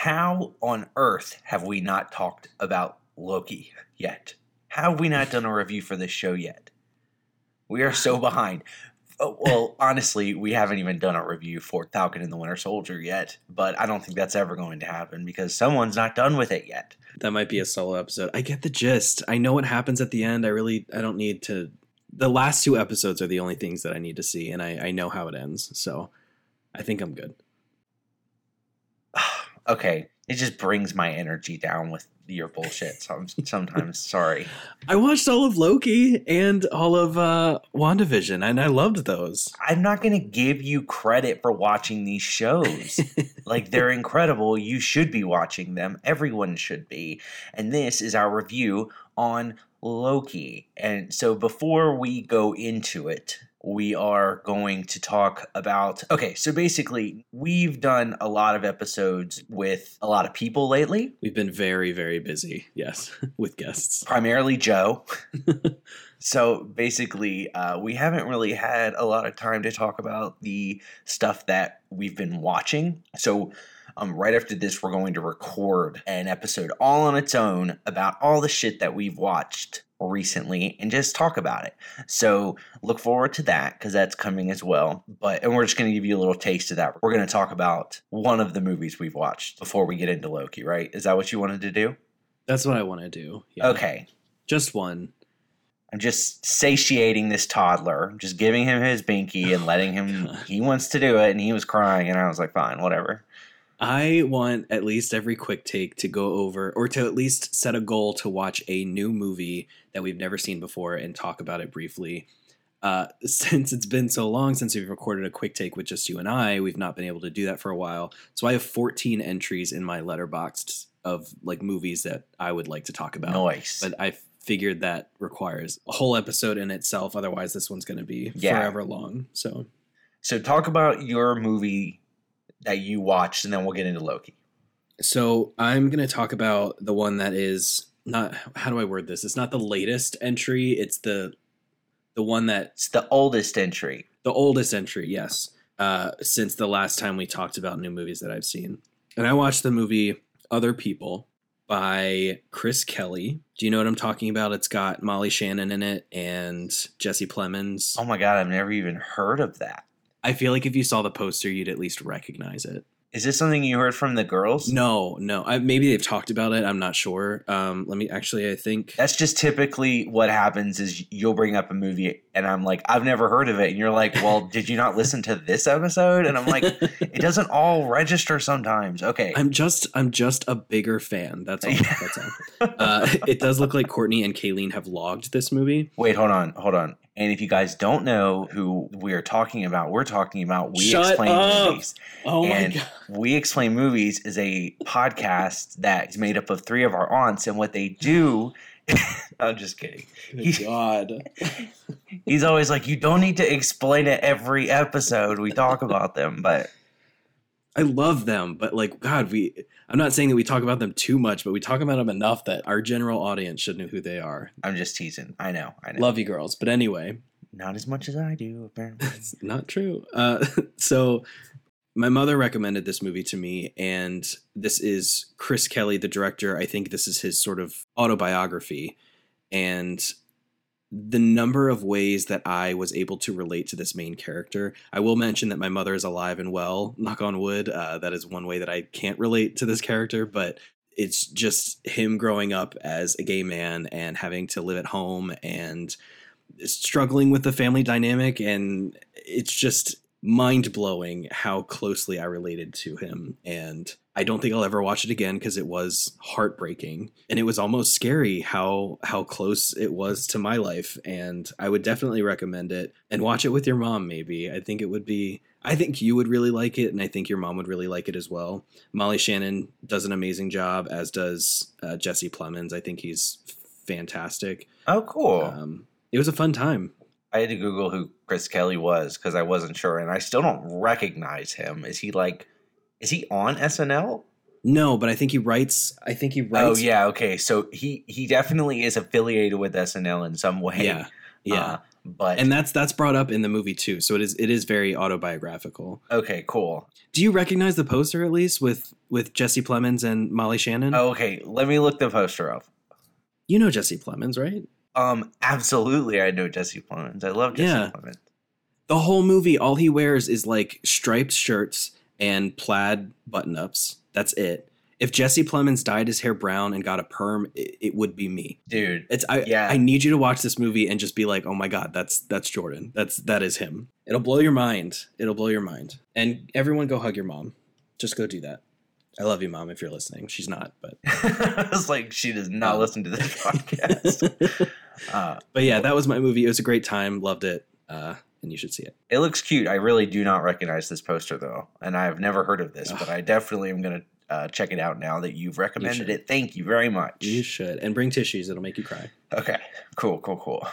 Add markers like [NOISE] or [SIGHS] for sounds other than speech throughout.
How on earth have we not talked about Loki yet? How have we not done a review for this show yet? We are so [LAUGHS] behind. Oh, well, honestly, we haven't even done a review for Falcon and the Winter Soldier yet, but I don't think that's ever going to happen because someone's not done with it yet. That might be a solo episode. I get the gist. I know what happens at the end. I really I don't need to the last two episodes are the only things that I need to see and I, I know how it ends. So I think I'm good. Okay, it just brings my energy down with your bullshit. So I'm sometimes sorry. [LAUGHS] I watched all of Loki and all of uh, WandaVision, and I loved those. I'm not going to give you credit for watching these shows. [LAUGHS] like, they're incredible. You should be watching them. Everyone should be. And this is our review on Loki. And so before we go into it, we are going to talk about. Okay, so basically, we've done a lot of episodes with a lot of people lately. We've been very, very busy, yes, [LAUGHS] with guests. Primarily Joe. [LAUGHS] so basically, uh, we haven't really had a lot of time to talk about the stuff that we've been watching. So, um, right after this, we're going to record an episode all on its own about all the shit that we've watched recently and just talk about it. So look forward to that because that's coming as well. But and we're just going to give you a little taste of that. We're going to talk about one of the movies we've watched before we get into Loki. Right? Is that what you wanted to do? That's what I want to do. Yeah. Okay. Just one. I'm just satiating this toddler. Just giving him his binky and letting him. [LAUGHS] he wants to do it, and he was crying, and I was like, "Fine, whatever." I want at least every quick take to go over or to at least set a goal to watch a new movie that we've never seen before and talk about it briefly. Uh, [LAUGHS] since it's been so long since we've recorded a quick take with just you and I, we've not been able to do that for a while. So I have 14 entries in my Letterboxd of like movies that I would like to talk about. Nice. But I figured that requires a whole episode in itself. Otherwise, this one's going to be yeah. forever long. So, so talk about your movie that you watched, and then we'll get into Loki. So I'm going to talk about the one that is not. How do I word this? It's not the latest entry. It's the the one that it's the oldest entry. The oldest entry, yes. Uh, since the last time we talked about new movies that I've seen, and I watched the movie Other People by Chris Kelly. Do you know what I'm talking about? It's got Molly Shannon in it and Jesse Plemons. Oh my god, I've never even heard of that. I feel like if you saw the poster, you'd at least recognize it. Is this something you heard from the girls? No, no. I, maybe they've talked about it. I'm not sure. Um, let me actually. I think that's just typically what happens. Is you'll bring up a movie, and I'm like, I've never heard of it, and you're like, Well, did you not listen to this episode? And I'm like, [LAUGHS] It doesn't all register sometimes. Okay, I'm just, I'm just a bigger fan. That's all. that's all. [LAUGHS] Uh, it does look like Courtney and Kayleen have logged this movie. Wait, hold on, hold on. And if you guys don't know who we're talking about, we're talking about We Shut Explain up. Movies. Oh and my God. We Explain Movies is a podcast that is made up of three of our aunts, and what they do. [LAUGHS] I'm just kidding. He, God. [LAUGHS] he's always like, you don't need to explain it every episode. We talk about them, but I love them, but like God, we I'm not saying that we talk about them too much, but we talk about them enough that our general audience should know who they are. I'm just teasing. I know. I know. Love you girls. But anyway. Not as much as I do, apparently. [LAUGHS] It's not true. Uh, [LAUGHS] so my mother recommended this movie to me, and this is Chris Kelly, the director. I think this is his sort of autobiography. And the number of ways that I was able to relate to this main character. I will mention that my mother is alive and well, knock on wood. Uh, that is one way that I can't relate to this character, but it's just him growing up as a gay man and having to live at home and struggling with the family dynamic. And it's just mind blowing how closely I related to him. And I don't think I'll ever watch it again because it was heartbreaking and it was almost scary how how close it was to my life. And I would definitely recommend it and watch it with your mom. Maybe I think it would be. I think you would really like it, and I think your mom would really like it as well. Molly Shannon does an amazing job, as does uh, Jesse Plemons. I think he's fantastic. Oh, cool! Um, it was a fun time. I had to Google who Chris Kelly was because I wasn't sure, and I still don't recognize him. Is he like, is he on SNL? No, but I think he writes. I think he writes. Oh yeah, okay. So he he definitely is affiliated with SNL in some way. Yeah, yeah. Uh, but and that's that's brought up in the movie too. So it is it is very autobiographical. okay, cool. Do you recognize the poster at least with with Jesse Plemons and Molly Shannon? Oh, okay, let me look the poster up. You know Jesse Plemons, right? Um, absolutely, I know Jesse Plemons. I love Jesse Yeah. Plemons. The whole movie, all he wears is like striped shirts and plaid button ups. That's it. If Jesse Plemons dyed his hair brown and got a perm, it, it would be me. Dude, It's I Yeah. I need you to watch this movie and just be like, "Oh my god, that's that's Jordan. That's that is him." It'll blow your mind. It'll blow your mind. And everyone go hug your mom. Just go do that. I love you, mom, if you're listening. She's not, but [LAUGHS] I was like, she does not Oh. listen to this [LAUGHS] podcast. uh, but yeah, that was my movie. It was a great time. Loved it. Uh, and you should see it. it looks cute. I really do not recognize this poster though, and I've never heard of this, but I definitely am gonna uh, check it out now that you've recommended should. it. Thank you very much. You should. And bring tissues. It'll make you cry. Okay, cool, cool, cool.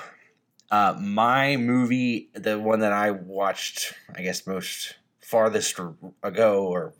Uh, my movie, the one that I watched, I guess most farthest ago or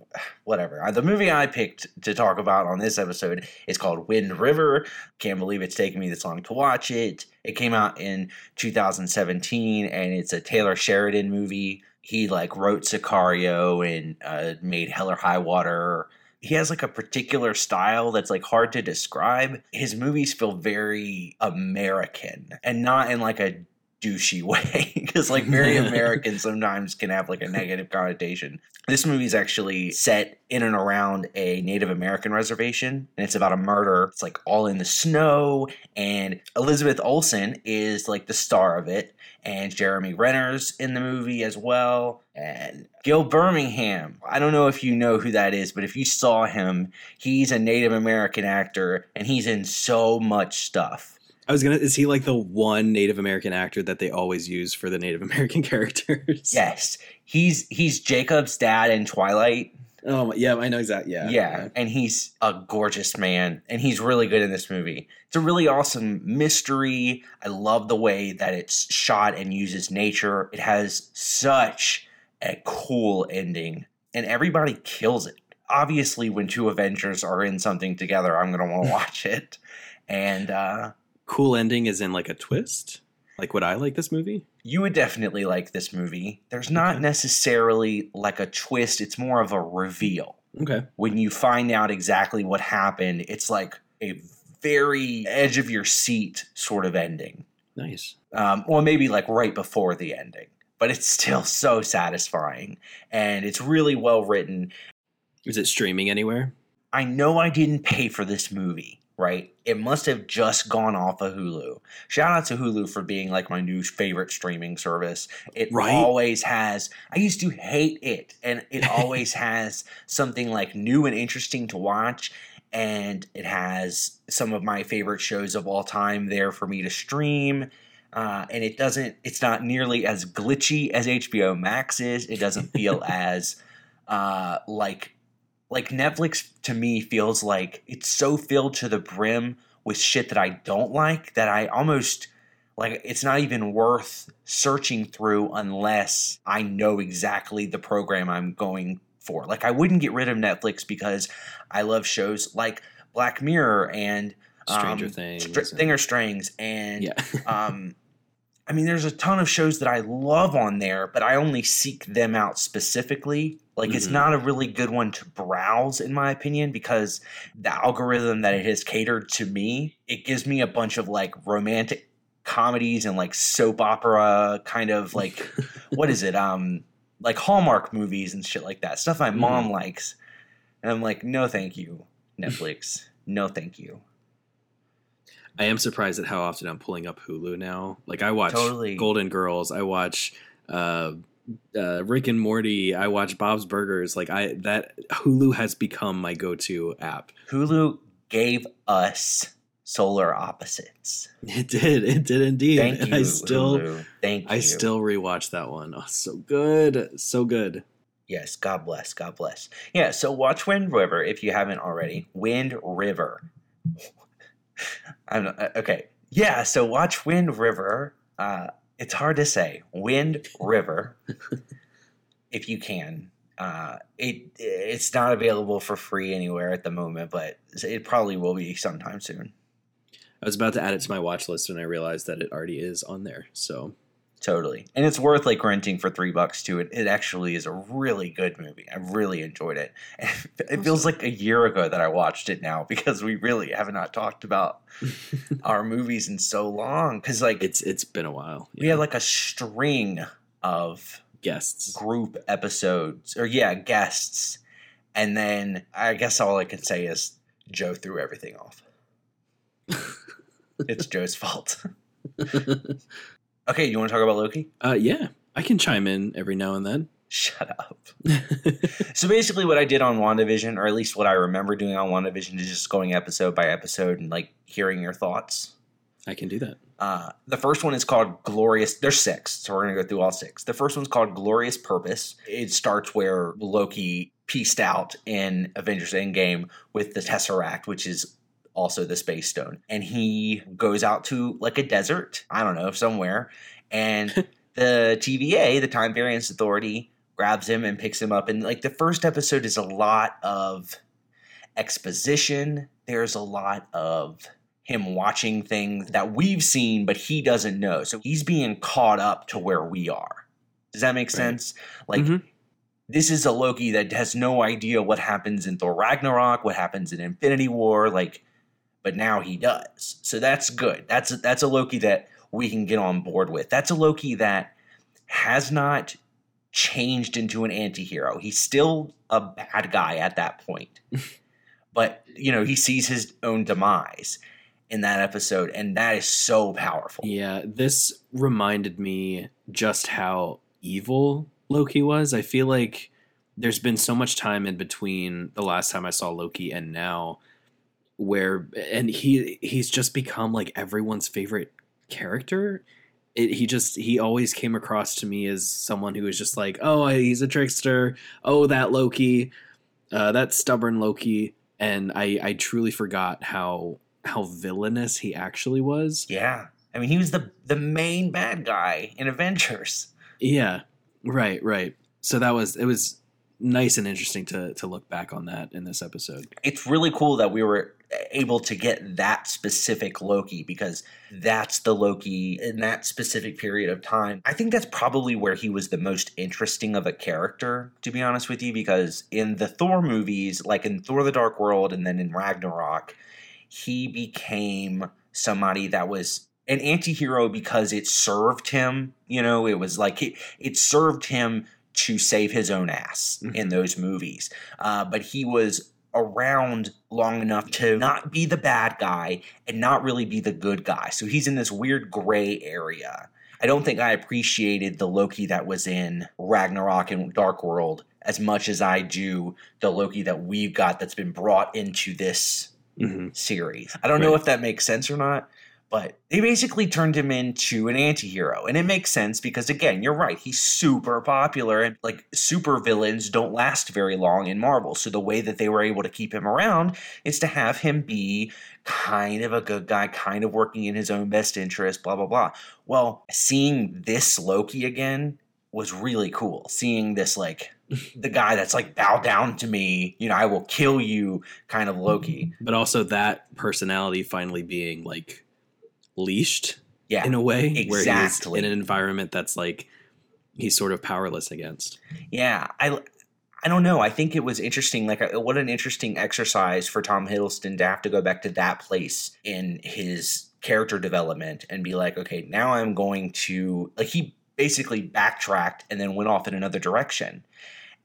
whatever. Uh, the movie I picked to talk about on this episode is called Wind River. Can't believe it's taken me this long to watch it. It came out in 2017 and it's a Taylor Sheridan movie. He like wrote Sicario and uh, made Hell or High Water. He has like a particular style that's like hard to describe. His movies feel very American and not in like a douchey [LAUGHS] way because like very [LAUGHS] American sometimes can have like a negative connotation. This movie is actually set in and around a Native American reservation and it's about a murder. It's like all in the snow and Elizabeth Olsen is like the star of it and Jeremy Renner's in the movie as well and Gil Birmingham. I don't know if you know who that is, but if you saw him, he's a Native American actor and he's in so much stuff. I was gonna. Is he like the one Native American actor that they always use for the Native [LAUGHS] American characters? Yes, he's he's Jacob's dad in Twilight. Oh yeah, I know exactly. Yeah. Yeah, and he's a gorgeous man, and he's really good in this movie. It's a really awesome mystery. I love the way that it's shot and uses nature. It has such a cool ending, and everybody kills it. Obviously, when two Avengers are in something together, I'm gonna want to [LAUGHS] watch it. And uh, Cool ending is in like a twist. Like would I like this movie? you would definitely like this movie. There's not Okay. necessarily like a twist; it's more of a reveal. Okay. when you find out exactly what happened, it's like a very edge of your seat sort of ending. Nice. Um, or maybe like right before the ending. But it's still so satisfying and it's really well written. Is it streaming anywhere? I know I didn't pay for this movie, right? It must have just gone off of Hulu. Shout out to Hulu for being like my new favorite streaming service. It Right? always has. I used to hate it, and it [LAUGHS] always has something like new and interesting to watch. And it has some of my favorite shows of all time there for me to stream. Uh, and it doesn't, it's not nearly as glitchy as HBO Max is. It doesn't feel [LAUGHS] as uh, like like Netflix to me feels like it's so filled to the brim with shit that I don't like that I almost like it's not even worth searching through unless I know exactly the program I'm going for. Like I wouldn't get rid of Netflix because I love shows like Black Mirror and Stranger um, Things. Str- and- Thinger Strings and yeah. [LAUGHS] um I mean there's a ton of shows that I love on there, but I only seek them out specifically. Like it's Mhm. not a really good one to browse in my opinion because the algorithm that it has catered to me, it gives me a bunch of like romantic comedies and like soap opera kind of like [LAUGHS] what is it? Um like Hallmark movies and shit like that. Stuff my mom likes. And I'm like, "No, thank you, Netflix. [LAUGHS] no, thank you." I am surprised at how often I'm pulling up Hulu now. Like I watch Totally. Golden Girls, I watch uh, uh, Rick and Morty, I watch Bob's Burgers. Like I that Hulu has become my go-to app. Hulu gave us solar opposites. It did, it did indeed. Thank and you. I still, Hulu. Thank you. I still rewatch that one. Oh, so good, so good. Yes, God bless. God bless. Yeah, so watch Wind River if you haven't already. Wind River. [LAUGHS] I'm uh, okay. Yeah, so watch Wind River. Uh, it's hard to say. Wind River, [LAUGHS] if you can. Uh, it it's not available for free anywhere at the moment, but it probably will be sometime soon. I was about to add it to my watch list and I realized that it already is on there. So Totally. And it's worth like renting for three bucks too. It, it actually is a really good movie. I really enjoyed it. [LAUGHS] It feels like a year ago that I watched it now because we really have not talked about [LAUGHS] our movies in so long. Cause like it's it's been a while. We had like a string of guests, group episodes, or yeah, guests. And then I guess all I can say is Joe threw everything off. [LAUGHS] it's Joe's fault. Okay, you want to talk about Loki? Uh, yeah, I can chime in every now and then. [LAUGHS] Shut up. so basically, what I did on WandaVision, or at least what I remember doing on WandaVision, is just going episode by episode and like hearing your thoughts. I can do that. Uh, the first one is called Glorious. There's six, so we're gonna go through all six. The first one's called Glorious Purpose. It starts where Loki pieced out in Avengers Endgame with the Tesseract, which is also the space stone. And he goes out to like a desert, I don't know, somewhere. And [LAUGHS] the TVA, the Time Variance Authority, grabs him and picks him up. And like the first episode is a lot of exposition. There's a lot of him watching things that we've seen, but he doesn't know. So he's being caught up to where we are. Does that make sense? Right. Like, mm-hmm. this is a Loki that has no idea what happens in Thor Ragnarok, what happens in Infinity War. Like, but now he does. So that's good. That's a, that's a Loki that we can get on board with. That's a Loki that has not changed into an anti-hero. He's still a bad guy at that point. [LAUGHS] but, you know, he sees his own demise in that episode and that is so powerful. Yeah, this reminded me just how evil Loki was. I feel like there's been so much time in between the last time I saw Loki and now where and he he's just become like everyone's favorite character. It, he just he always came across to me as someone who was just like oh he's a trickster. Oh that loki uh, that stubborn loki. And i i truly forgot how how villainous he actually was. Yeah. I mean he was the the main bad guy in avengers. Yeah. Right right. So that was it was nice and interesting to to look back on that in this episode it's really cool that we were able to get that specific Loki because that's the Loki in that specific period of time. I think that's probably where he was the most interesting of a character, to be honest with you, because in the Thor movies, like in Thor the Dark World and then in Ragnarok, he became somebody that was an anti-hero because it served him you know it was like it, it served him to save his own ass mm-hmm. in those movies uh, but he was around long enough to not be the bad guy and not really be the good guy. So he's in this weird gray area. I don't think I appreciated the Loki that was in Ragnarok and Dark World as much as I do the Loki that we've got that's been brought into this mm-hmm. series. I don't right. know if that makes sense or not, but they basically turned him into an anti-hero and it makes sense because again you're right he's super popular and like super villains don't last very long in marvel so the way that they were able to keep him around is to have him be kind of a good guy kind of working in his own best interest blah blah blah. Well seeing this loki again was really cool seeing this like [LAUGHS] the guy that's like bow down to me you know i will kill you kind of loki. But also that personality finally being like leashed yeah, in a way exactly. where he's in an environment that's like he's sort of powerless against. Yeah, I I don't know. I think it was interesting. Like, what an interesting exercise for Tom Hiddleston to have to go back to that place in his character development and be like, okay, now I'm going to like he basically backtracked and then went off in another direction.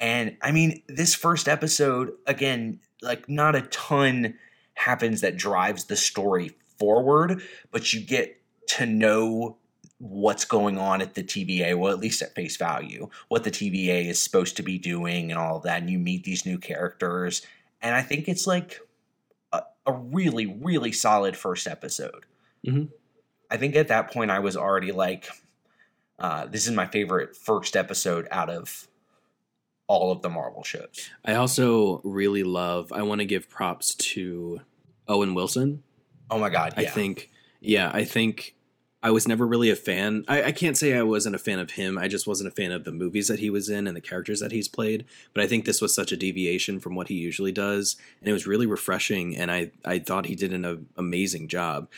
And I mean, this first episode again, like not a ton happens that drives the story forward, but you get to know what's going on at the TVA, well, at least at face value, what the TVA is supposed to be doing and all of that. And you meet these new characters. And I think it's like a, a really, really solid first episode. Mm-hmm. I think at that point I was already like, uh, this is my favorite first episode out of all of the Marvel shows. I also really love, I want to give props to Owen Wilson Oh my god! Yeah. I think, yeah, I think I was never really a fan. I, I, can't say I wasn't a fan of him. I just wasn't a fan of the movies that he was in and the characters that he's played. But I think this was such a deviation from what he usually does, and it was really refreshing. And I I thought he did an a, amazing job.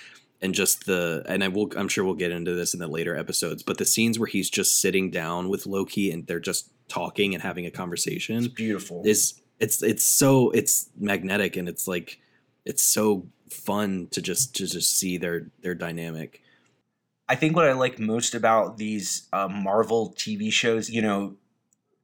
and just the and I will I'm sure we'll get into this in the later episodes, but the scenes where he's just sitting down with Loki and they're just talking and having a conversation It's beautiful. is it's it's so it's magnetic and it's like it's so fun to just to just see their their dynamic. I think what I like most about these uh, Marvel TV shows, you know,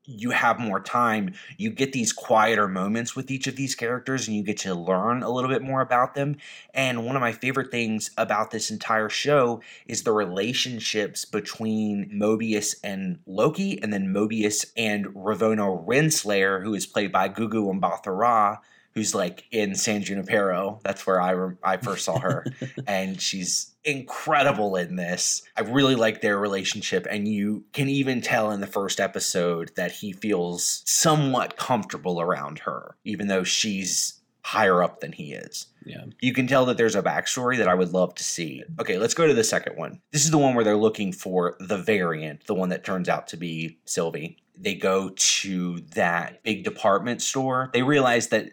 you have more time, you get these quieter moments with each of these characters and you get to learn a little bit more about them. And one of my favorite things about this entire show is the relationships between Mobius and Loki, and then Mobius and Ravonna Renslayer, who is played by Gugu Mbatha-Raw, who's like in San Junipero. That's where I, re- I first saw her. [LAUGHS] and she's incredible in this. I really like their relationship, and you can even tell in the first episode that he feels somewhat comfortable around her, even though she's higher up than he is. Yeah. You can tell that there's a backstory that I would love to see. Okay, let's go to the second one. This is the one where they're looking for the variant, the one that turns out to be Sylvie. They go to that big department store. They realize that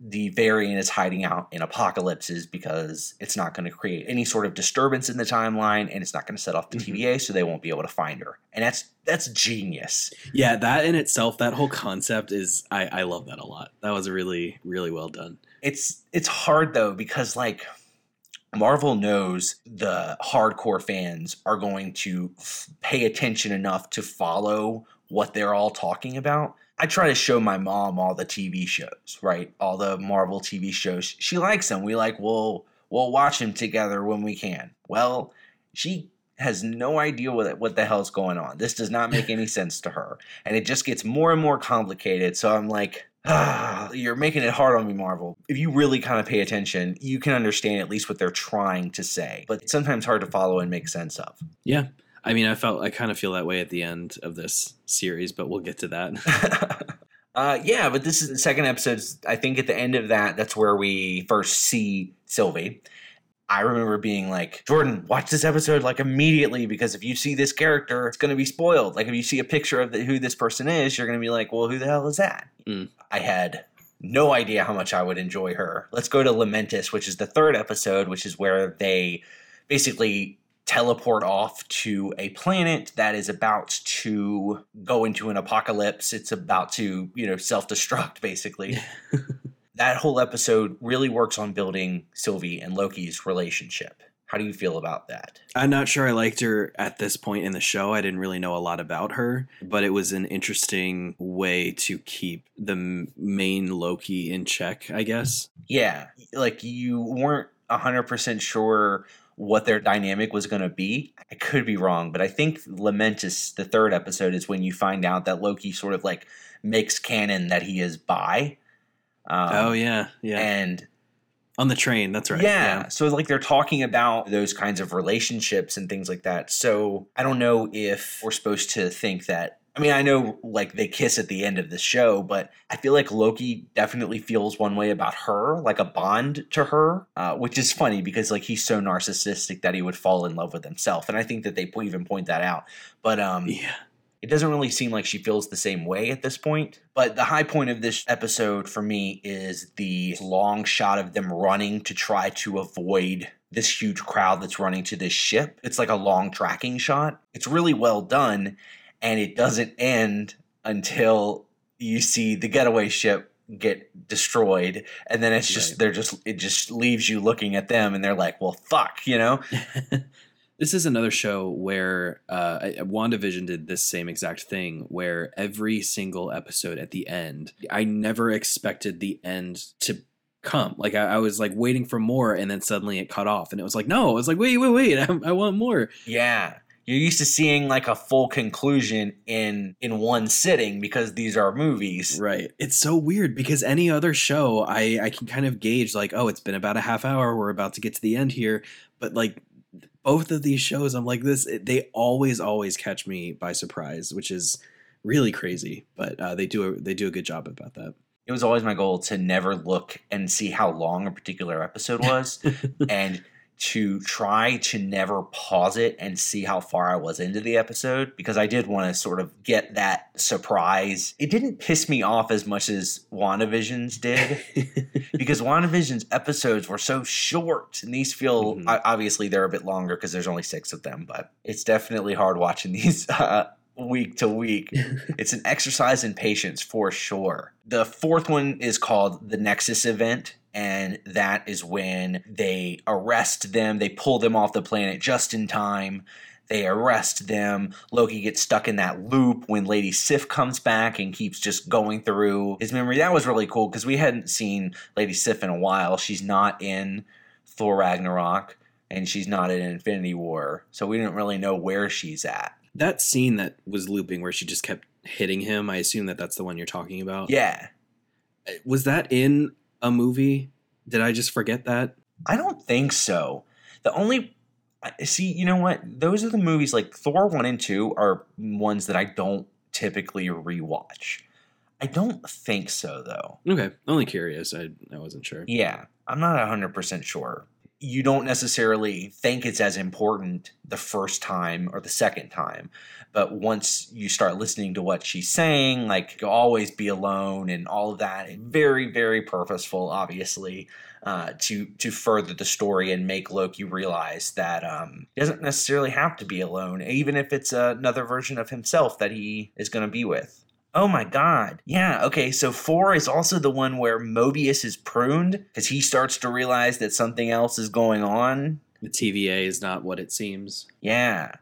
the variant is hiding out in apocalypses because it's not going to create any sort of disturbance in the timeline and it's not going to set off the Mhm. TVA so they won't be able to find her. And that's that's genius. Yeah, that in itself, that whole concept is I, I love that a lot. That was really, really well done. It's it's hard though because like Marvel knows the hardcore fans are going to f- pay attention enough to follow what they're all talking about. I try to show my mom all the TV shows, right? All the Marvel TV shows. She likes them. We like we'll we'll watch them together when we can. Well, she has no idea what what the hell's going on. This does not make [LAUGHS] any sense to her, and it just gets more and more complicated. So I'm like, ah, you're making it hard on me, Marvel. If you really kind of pay attention, you can understand at least what they're trying to say, but it's sometimes hard to follow and make sense of. Yeah. I mean, I felt I kind of feel that way at the end of this series, but we'll get to that. [LAUGHS] uh, yeah, but this is the second episode. I think at the end of that, that's where we first see Sylvie. I remember being like, Jordan, watch this episode like immediately because if you see this character, it's going to be spoiled. Like if you see a picture of the, who this person is, you're going to be like, well, who the hell is that? Mm. I had no idea how much I would enjoy her. Let's go to Lamentis, which is the third episode, which is where they basically teleport off to a planet that is about to go into an apocalypse. It's about to, you know, self destruct, basically. [LAUGHS] that whole episode really works on building Sylvie and Loki's relationship. How do you feel about that? I'm not sure I liked her at this point in the show. I didn't really know a lot about her, but it was an interesting way to keep the m- main Loki in check, I guess. Yeah, like you weren't 100% sure what their dynamic was going to be. I could be wrong, but I think Lamentis, the third episode, is when you find out that Loki sort of like makes canon that he is bi. Um, oh yeah, yeah. And On the train, that's right. yeah. So like they're talking about those kinds of relationships and things like that. So I don't know if we're supposed to think that I mean, I know like they kiss at the end of the show, but I feel like Loki definitely feels one way about her, like a bond to her, uh, which is funny because like he's so narcissistic that he would fall in love with himself, and I think that they even point that out. But um, Yeah. it doesn't really seem like she feels the same way at this point. But the high point of this episode for me is the long shot of them running to try to avoid this huge crowd that's running to this ship. It's like a long tracking shot. It's really well done, and it doesn't end until you see the getaway ship get destroyed and then it's just Right. they're just it just leaves you looking at them and they're like well fuck you know [LAUGHS] this is another show where uh, WandaVision did this same exact thing, where every single episode at the end, I never expected the end to come. Like I, I was like waiting for more, and then suddenly it cut off, and it was like, no, it was like, wait, wait, wait, [LAUGHS] I, I want more. Yeah. You're used to seeing like a full conclusion in in one sitting because these are movies. Right. It's so weird because any other show, I I can kind of gauge like, oh, it's been about a half hour, we're about to get to the end here, but like. Both of these shows, I'm like this. They always, always catch me by surprise, which is really crazy. But uh, they do a they do a good job about that. It was always my goal to never look and see how long a particular episode was [LAUGHS] and to try to never pause it and see how far I was into the episode because I did want to sort of get that surprise. It didn't piss me off as much as WandaVision's did [LAUGHS] because WandaVision's episodes were so short and these feel Mhm. obviously they're a bit longer because there's only six of them, but it's definitely hard watching these [LAUGHS] uh, week to week. [LAUGHS] It's an exercise in patience for sure. The fourth one is called the Nexus event, and that is when they arrest them, they pull them off the planet just in time. They arrest them. Loki gets stuck in that loop when Lady Sif comes back and keeps just going through his memory. That was really cool because we hadn't seen Lady Sif in a while. She's not in Thor Ragnarok and she's not in Infinity War. So we didn't really know where she's at. that scene that was looping where she just kept hitting him, I assume that that's the one you're talking about. Yeah. Uh, was that in a movie? Did I just forget that? I don't think so. The only see, you know what? Those are the movies like Thor 1 and 2 are ones that I don't typically rewatch. I don't think so though. Okay, only curious. I I wasn't sure. Yeah, I'm not 100% sure. You don't necessarily think it's as important the first time or the second time, but once you start listening to what she's saying, like always be alone and all of that, very, very purposeful, obviously, uh, to to further the story and make Loki realize that um, he doesn't necessarily have to be alone, even if it's another version of himself that he is going to be with. Oh my god. Yeah, okay, so four is also the one where Mobius is pruned because he starts to realize that something else is going on. The TVA is not what it seems. Yeah.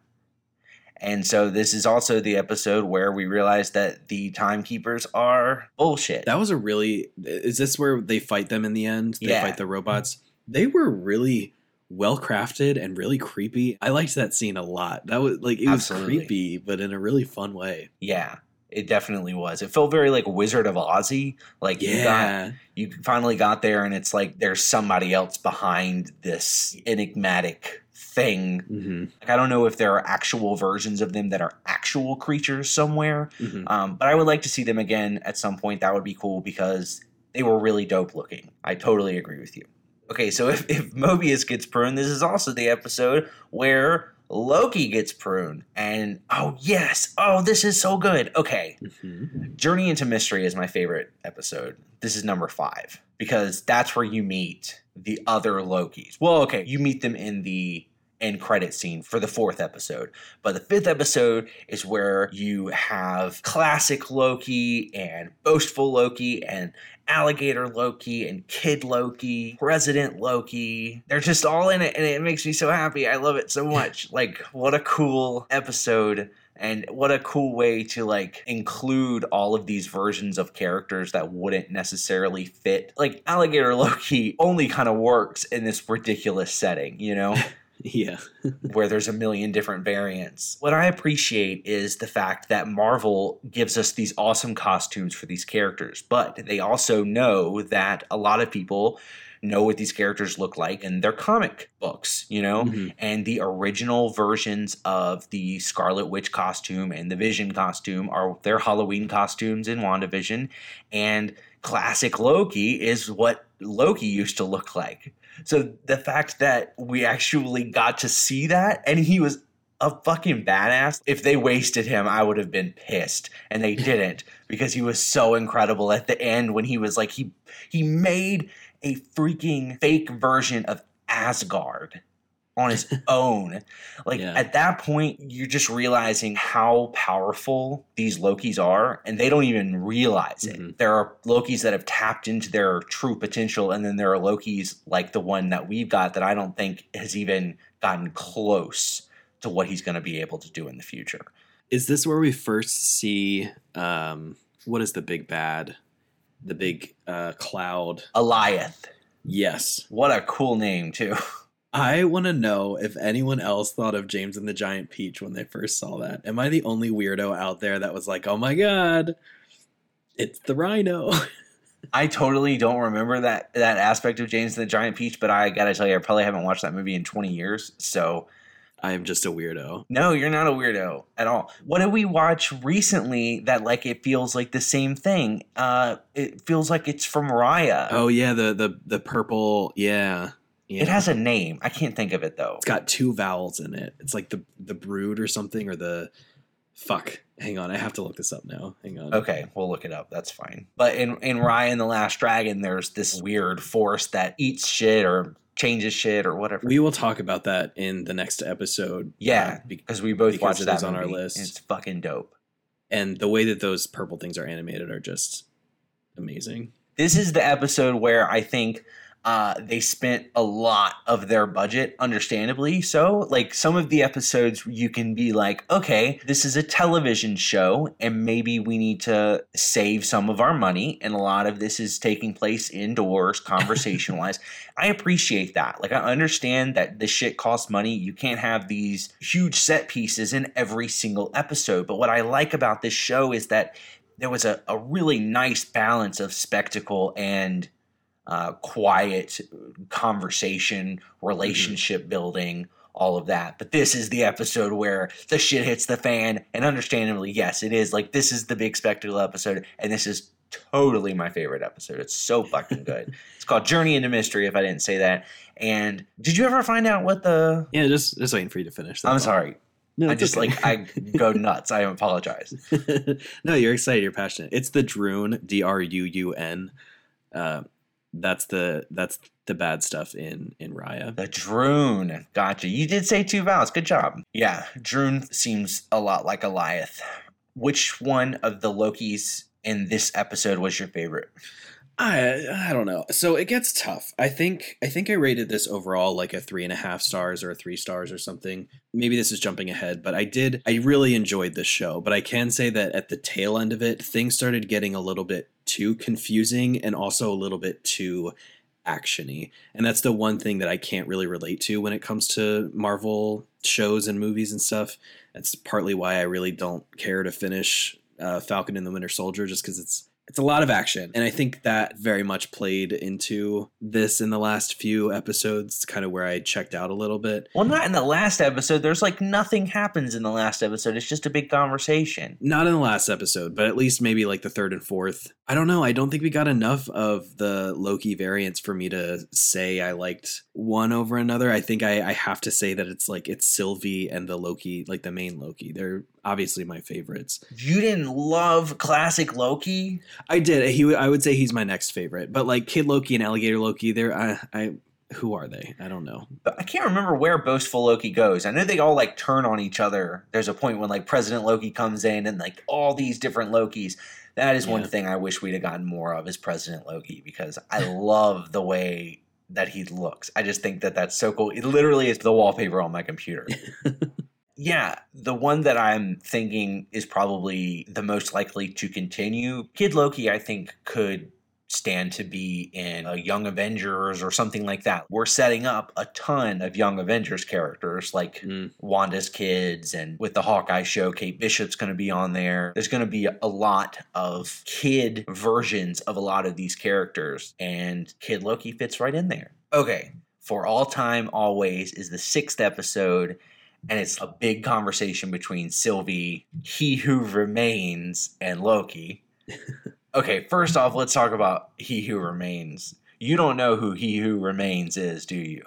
And so this is also the episode where we realize that the timekeepers are bullshit. That was a really. Is this where they fight them in the end? They Yeah. fight the robots. They were really well crafted and really creepy. I liked that scene a lot. That was like it was Absolutely. creepy, but in a really fun way. yeah, it definitely was. It felt very like Wizard of Ozzy. Like you got you finally got there and it's like there's somebody else behind this enigmatic thing. hmm Like I don't know if there are actual versions of them that are actual creatures somewhere. hmm Um, but I would like to see them again at some point. That would be cool because they were really dope looking. I totally agree with you. Okay, so if, if Mobius gets pruned, this is also the episode where Loki gets pruned. And oh, yes. Oh, this is so good. Okay. hmm Journey into Mystery is my favorite episode. This is number five because that's where you meet the other Lokis. Well, okay, you meet them in the end credit scene for the fourth episode. But the fifth episode is where you have classic Loki and boastful Loki and alligator Loki and kid Loki, president Loki. They're just all in it and it makes me so happy. I love it so [LAUGHS] much. Like, what a cool episode and what a cool way to like include all of these versions of characters that wouldn't necessarily fit. Like alligator Loki only kind of works in this ridiculous setting, you know? [LAUGHS] Yeah. [LAUGHS] where there's a million different variants. What I appreciate is the fact that Marvel gives us these awesome costumes for these characters, but they also know that a lot of people know what these characters look like in their comic books, you know? Mhm. And the original versions of the Scarlet Witch costume and the Vision costume are their Halloween costumes in WandaVision. And classic Loki is what Loki used to look like. So the fact that we actually got to see that and he was a fucking badass. If they wasted him, I would have been pissed. And they [LAUGHS] didn't because he was so incredible at the end when he was like he he made a freaking fake version of Asgard on his [LAUGHS] own. Like Yeah. at that point, you're just realizing how powerful these Lokis are, and they don't even realize it. Mhm. There are Lokis that have tapped into their true potential, and then there are Lokis like the one that we've got that I don't think has even gotten close to what he's going to be able to do in the future. Is this where we first see um what is the big bad? The big uh cloud. Alioth. Yes. What a cool name, too. [LAUGHS] I want to know if anyone else thought of James and the Giant Peach when they first saw that. Am I the only weirdo out there that was like, "Oh my god, it's the rhino"? [LAUGHS] I totally don't remember that that aspect of James and the Giant Peach, but I gotta tell you, I probably haven't watched that movie in 20 years. So I am just a weirdo. no, you're not a weirdo at all. What did we watch recently that like it feels like the same thing? Uh it feels like it's from Raya. Oh yeah, the the the purple. Yeah, Yeah. It has a name. I can't think of it though. It's got two vowels in it. It's like the the brood or something or the fuck. Hang on, I have to look this up now. Hang on. Okay, we'll look it up. That's fine. But in in Raya and the Last Dragon, there's this weird force that eats shit or changes shit or whatever. We will talk about that in the next episode. yeah, uh, because we both because watched it that is on our movie. list. It's fucking dope. and the way that those purple things are animated are just amazing. This is the episode where I think uh, they spent a lot of their budget, understandably so. Like some of the episodes, you can be like, okay, this is a television show, and maybe we need to save some of our money. And a lot of this is taking place indoors, [LAUGHS] conversation wise. I appreciate that. Like, I understand that this shit costs money. You can't have these huge set pieces in every single episode. But what I like about this show is that there was a, a really nice balance of spectacle and uh, quiet conversation, relationship building, all of that. But this is the episode where the shit hits the fan, and understandably, yes, it is. Like this is the big spectacle episode, and this is totally my favorite episode. It's so fucking good. [LAUGHS] it's called Journey into Mystery. If I didn't say that, and did you ever find out what the? Yeah, just just waiting for you to finish. I'm that's all. sorry. No, I just okay. like I [LAUGHS] go nuts. I apologize. [LAUGHS] no, you're excited. You're passionate. It's the Druun, D R U U N. Uh, that's the that's the bad stuff in in Raya. The Druun. Gotcha. You did say two vowels. Good job. Yeah, Druun seems a lot like Alioth. Which one of the Lokis in this episode was your favorite? I I don't know. So it gets tough. I think I think I rated this overall like a three and a half stars or a three stars or something. Maybe this is jumping ahead, but I did I really enjoyed this show. But I can say that at the tail end of it, things started getting a little bit too confusing and also a little bit too actiony. And that's the one thing that I can't really relate to when it comes to Marvel shows and movies and stuff. That's partly why I really don't care to finish uh, Falcon and the Winter Soldier, just because it's it's a lot of action, and I think that very much played into this in the last few episodes. Kind of where I checked out a little bit. Well, not in the last episode. There's like nothing happens in the last episode. It's just a big conversation. Not in the last episode, but at least maybe like the third and fourth. I don't know. I don't think we got enough of the Loki variants for me to say I liked one over another. I think I, I have to say that it's like it's Sylvie and the Loki, like the main Loki. They're obviously my favorites. You didn't love classic Loki? I did. He, I would say he's my next favorite. But like Kid Loki and Alligator Loki, they're I, I who are they? I don't know. I can't remember where boastful Loki goes. I know they all like turn on each other. There's a point when like President Loki comes in and like all these different Lokis. That is one thing I wish we'd have gotten more of is President Loki because I [LAUGHS] love the way that he looks. I just think that that's so cool. It literally is the wallpaper on my computer. [LAUGHS] yeah, the one that I'm thinking is probably the most likely to continue. Kid Loki, I think, could stand to be in a Young Avengers or something like that. We're setting up a ton of Young Avengers characters like Mm. Wanda's kids and with the Hawkeye show, Kate Bishop's going to be on there. There's going to be a lot of kid versions of a lot of these characters, and Kid Loki fits right in there. Okay, for all time, always is the sixth episode, and it's a big conversation between Sylvie, He Who Remains, and Loki. [LAUGHS] okay, first off, let's talk about He Who Remains. You don't know who He Who Remains is, do you?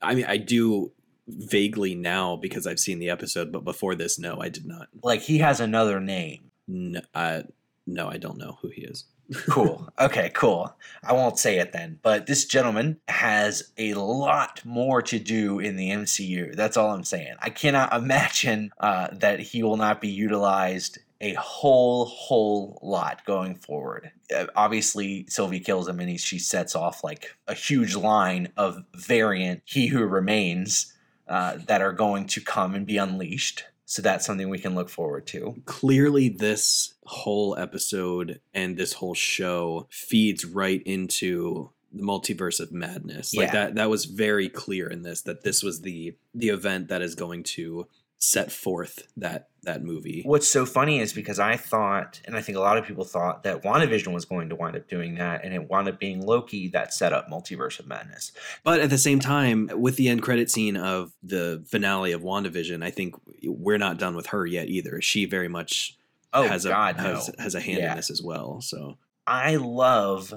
I mean, I do vaguely now because I've seen the episode, but before this, no, I did not. Like, he has another name. No, uh, no, I don't know who he is. [LAUGHS] cool. Okay, cool. I won't say it then, but this gentleman has a lot more to do in the MCU. That's all I'm saying. I cannot [LAUGHS] imagine uh, that he will not be utilized a whole, whole lot going forward. Uh, obviously, Sylvie kills him and he, she sets off like a huge line of variant He Who Remains uh, that are going to come and be unleashed. So that's something we can look forward to. Clearly, this whole episode and this whole show feeds right into the multiverse of madness. Like Yeah. that, that was very clear in this that this was the the event that is going to set forth that that movie. What's so funny is because I thought, and I think a lot of people thought that WandaVision was going to wind up doing that, and it wound up being Loki that set up Multiverse of Madness. But at the same time, with the end credit scene of the finale of WandaVision, I think we're not done with her yet either. She very much Oh has a God, has, no! has a hand Yeah. in this as well. So I love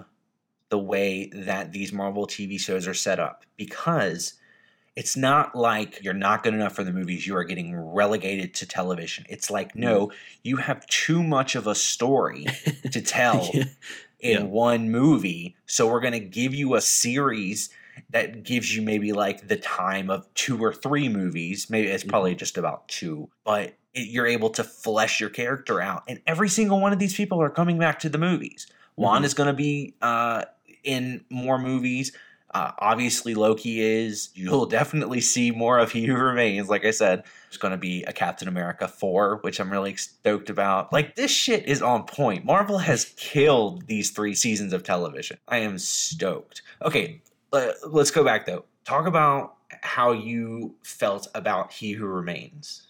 the way that these Marvel TV shows are set up because it's not like you're not good enough for the movies, you are getting relegated to television. It's like, no, you have too much of a story [LAUGHS] to tell Yeah. in Yeah. one movie. So we're going to give you a series that gives you maybe like the time of two or three movies. Maybe it's probably just about two, but it, you're able to flesh your character out. And every single one of these people are coming back to the movies. Juan Mhm. is going to be uh, in more movies. Uh, obviously, Loki is. You'll [LAUGHS] definitely see more of He Who Remains. Like I said, there's going to be a Captain America 4, which I'm really stoked about. Like, this shit is on point. Marvel has killed these three seasons of television. I am stoked. Okay, let, let's go back though. Talk about how you felt about He Who Remains.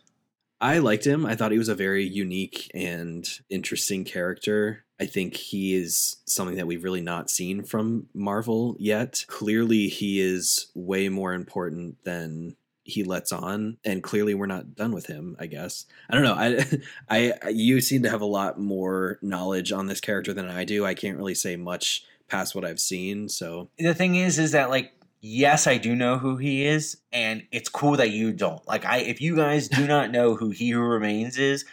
I liked him. I thought he was a very unique and interesting character. I think he is something that we've really not seen from Marvel yet. Clearly, he is way more important than he lets on, and clearly, we're not done with him. I guess I don't know. I, [LAUGHS] I, you seem to have a lot more knowledge on this character than I do. I can't really say much past what I've seen. So the thing is is that like yes i do know who he is and it's cool that you don't. Like i if you guys do [LAUGHS] not know who he who remains is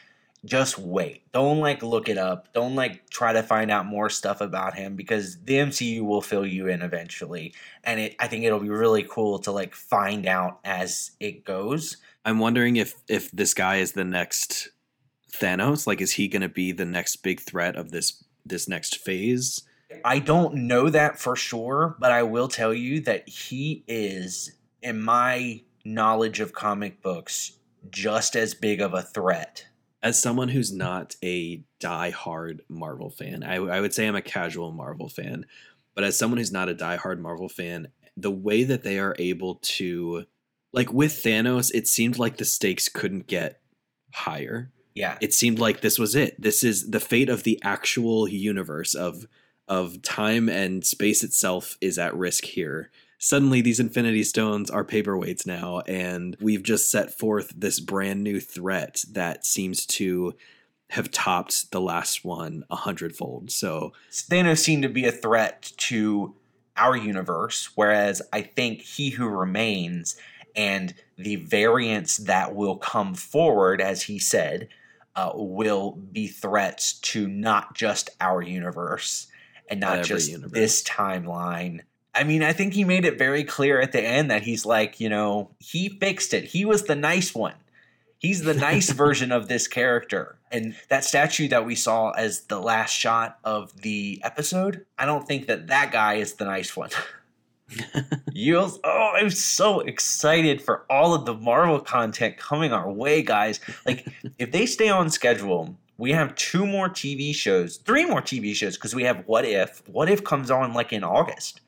just wait. Don't like look it up. Don't like try to find out more stuff about him because the mcu will fill you in eventually. And it i think it'll be really cool to like find out as it goes. I'm wondering if if this guy is the next Thanos. Like, is he going to be the next big threat of this this next phase? I don't know that for sure, but I will tell you that he is, in my knowledge of comic books, just as big of a threat. As someone who's not a die-hard Marvel fan, I, I would say I'm a casual Marvel fan, but as someone who's not a die-hard Marvel fan, the way that they are able to, like with Thanos, it seemed like the stakes couldn't get higher. Yeah. it seemed like this was it. This is the fate of the actual universe of of time and space itself is at risk here. Suddenly these infinity stones are paperweights now and we've just set forth this brand new threat that seems to have topped the last one a hundredfold. So Thanos seemed to be a threat to our universe, whereas I think He Who Remains and the variants that will come forward, as he said, uh, will be threats to not just our universe and not just universe. this timeline. I mean, I think he made it very clear at the end that he's like, you know, he fixed it. He was the nice one. He's the nice [LAUGHS] version of this character. And that statue that we saw as the last shot of the episode, I don't think that that guy is the nice one. [LAUGHS] [LAUGHS] you oh, I'm so excited for all of the Marvel content coming our way, guys. Like, if they stay on schedule, we have two more TV shows, three more TV shows, because we have What If. What If comes on like in August.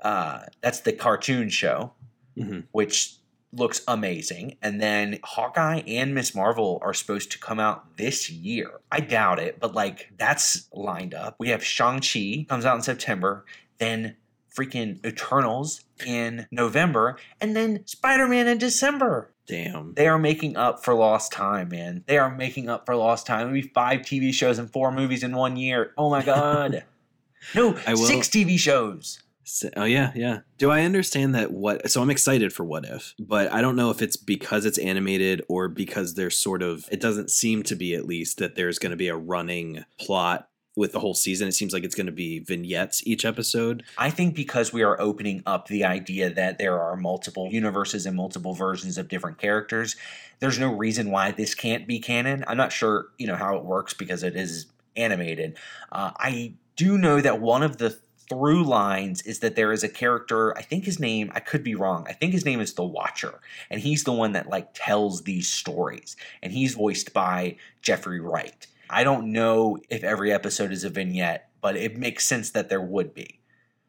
Uh, that's the cartoon show mhm. which looks amazing. And then Hawkeye and Ms. Marvel are supposed to come out this year. I doubt it, but like that's lined up. We have Shang-Chi comes out in September, then freaking Eternals in November, and then Spider-Man in December. Damn. They are making up for lost time, man. They are making up for lost time. It'll be five TV shows and four movies in one year. Oh my god. [LAUGHS] no, six TV shows. So, oh yeah, yeah. Do I understand that what so I'm excited for what if, but I don't know if it's because it's animated or because there's sort of it doesn't seem to be at least that there's going to be a running plot with the whole season. It seems like it's going to be vignettes each episode. I think because we are opening up the idea that there are multiple universes and multiple versions of different characters, there's no reason why this can't be canon. I'm not sure, you know, how it works because it is animated. Uh, I do know that one of the through lines is that there is a character, I think his name, I could be wrong. I think his name is the Watcher, and he's the one that like tells these stories, and he's voiced by Jeffrey Wright. I don't know if every episode is a vignette, but it makes sense that there would be.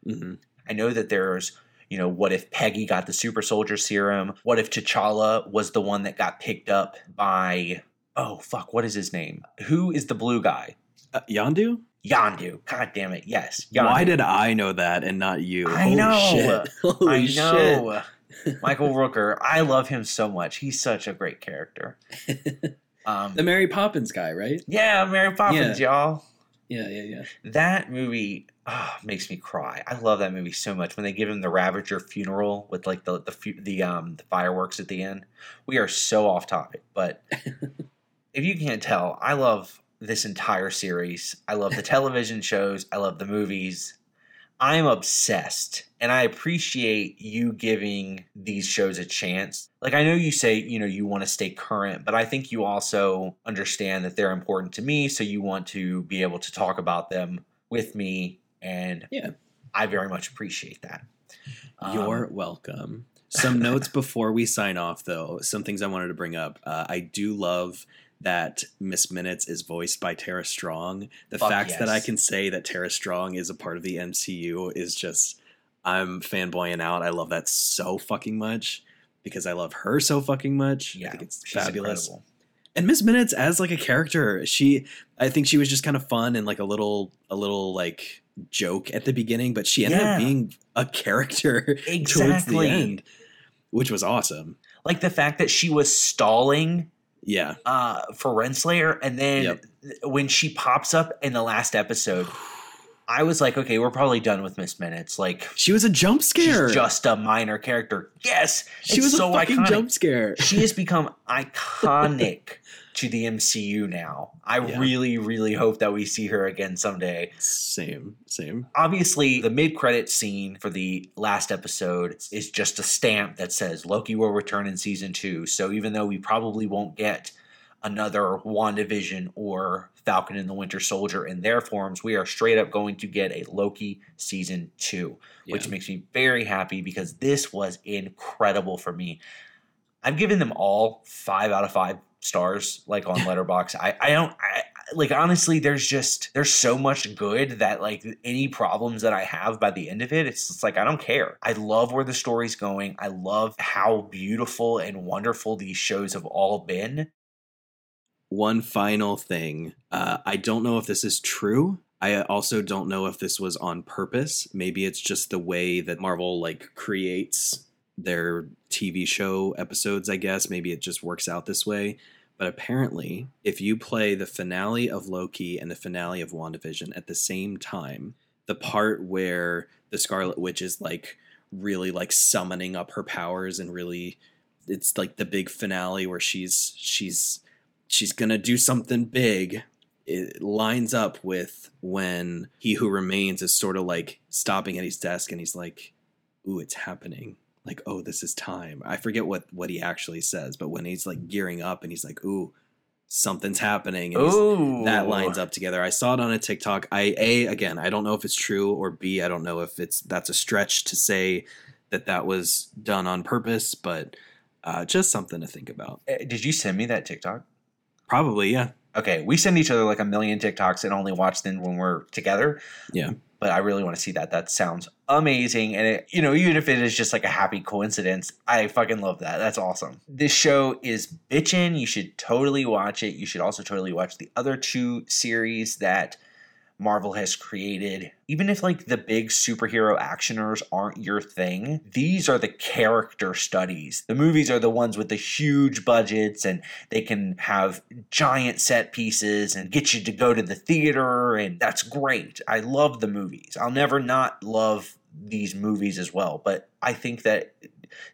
hmm I know that there's, you know, what if Peggy got the super soldier serum? What if T'Challa was the one that got picked up by, oh, fuck, what is his name? Who is the blue guy? Uh, Yandu? Yandu. God damn it. Yes. Yondu. Why did I know that and not you? I Holy know. Shit. [LAUGHS] Holy I shit. know. Michael Rooker. I love him so much. He's such a great character. [LAUGHS] Um, The Mary Poppins guy, right? yeah, Mary Poppins, y'all. Yeah, yeah, yeah. That movie oh, makes me cry. I love that movie so much. When they give him the Ravager funeral with like the the the um the fireworks at the end. We are so off topic, but [LAUGHS] if you can't tell, I love this entire series. I love the television shows. I love the movies. I'm obsessed and I appreciate you giving these shows a chance. Like I know you say, you know, you want to stay current, but I think you also understand that they're important to me, so you want to be able to talk about them with me and yeah. I very much appreciate that. You're um, welcome. Some notes [LAUGHS] before we sign off though, some things I wanted to bring up. Uh, I do love that Miss Minutes is voiced by Tara Strong. The Fuck fact yes. that I can say that Tara Strong is a part of the MCU is just I'm fanboying out. I love that so fucking much because I love her so fucking much. Yeah, I think it's fabulous. Incredible. And Miss Minutes as like a character, she I think she was just kind of fun and like a little a little like joke at the beginning, but she ended yeah. up being a character exactly. [LAUGHS] towards the end, which was awesome. Like the fact that she was stalling yeah. Uh, for Renslayer. And then yep. when she pops up in the last episode, [SIGHS] [SIGHS] I was like, okay, we're probably done with Miss Minutes. Like she was a jump scare. She's just a minor character. Yes, she was so a fucking iconic. jump scare. she has become iconic [LAUGHS] to the MCU now. I yeah. really, really hope that we see her again someday. Same, same. Obviously, the mid credit scene for the last episode is just a stamp that says Loki will return in season two. So even though we probably won't get another WandaVision or Falcon and the Winter Soldier in their forms, we are straight up going to get a Loki season two, yeah. which makes me very happy because this was incredible for me. I've given them all five out of five stars like on [LAUGHS] Letterboxd. I I don't I, like honestly there's just there's so much good that like any problems that I have by the end of it it's just like I don't care. I love where the story's going. I love how beautiful and wonderful these shows have all been. One final thing. Uh, I don't know if this is true. I also don't know if this was on purpose. Maybe it's just the way that Marvel like creates their TV show episodes, I guess. Maybe it just works out this way. But apparently, if you play the finale of Loki and the finale of WandaVision at the same time, the part where the Scarlet Witch is like really like summoning up her powers and really it's like the big finale where she's she's she's gonna do something big it lines up with when he who remains is sort of like stopping at his desk and he's like ooh it's happening. Like oh this is time. I forget what what he actually says but when he's like gearing up and he's like ooh something's happening and that lines up together. I saw it on a tiktok. I a again i don't know if it's true or b i don't know if it's that's a stretch to say that that was done on purpose but uh, just something to think about. Eh, did you send me that tiktok probably yeah okay we send each other like a million tiktoks and only watch them when we're together yeah but I really want to see that. That sounds amazing. And it, you know, even if it is just like a happy coincidence, I fucking love that. That's awesome. This show is bitchin'. You should totally watch it. You should also totally watch the other two series that Marvel has created. Even if like the big superhero actioners aren't your thing, these are the character studies. The movies are the ones with the huge budgets and they can have giant set pieces and get you to go to the theater and that's great. I love the movies. I'll never not love these movies as well, but I think that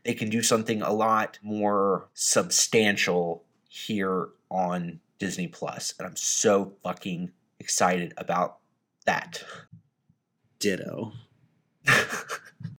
they can do something a lot more substantial here on Disney Plus, and I'm so fucking excited about that. Ditto. [LAUGHS]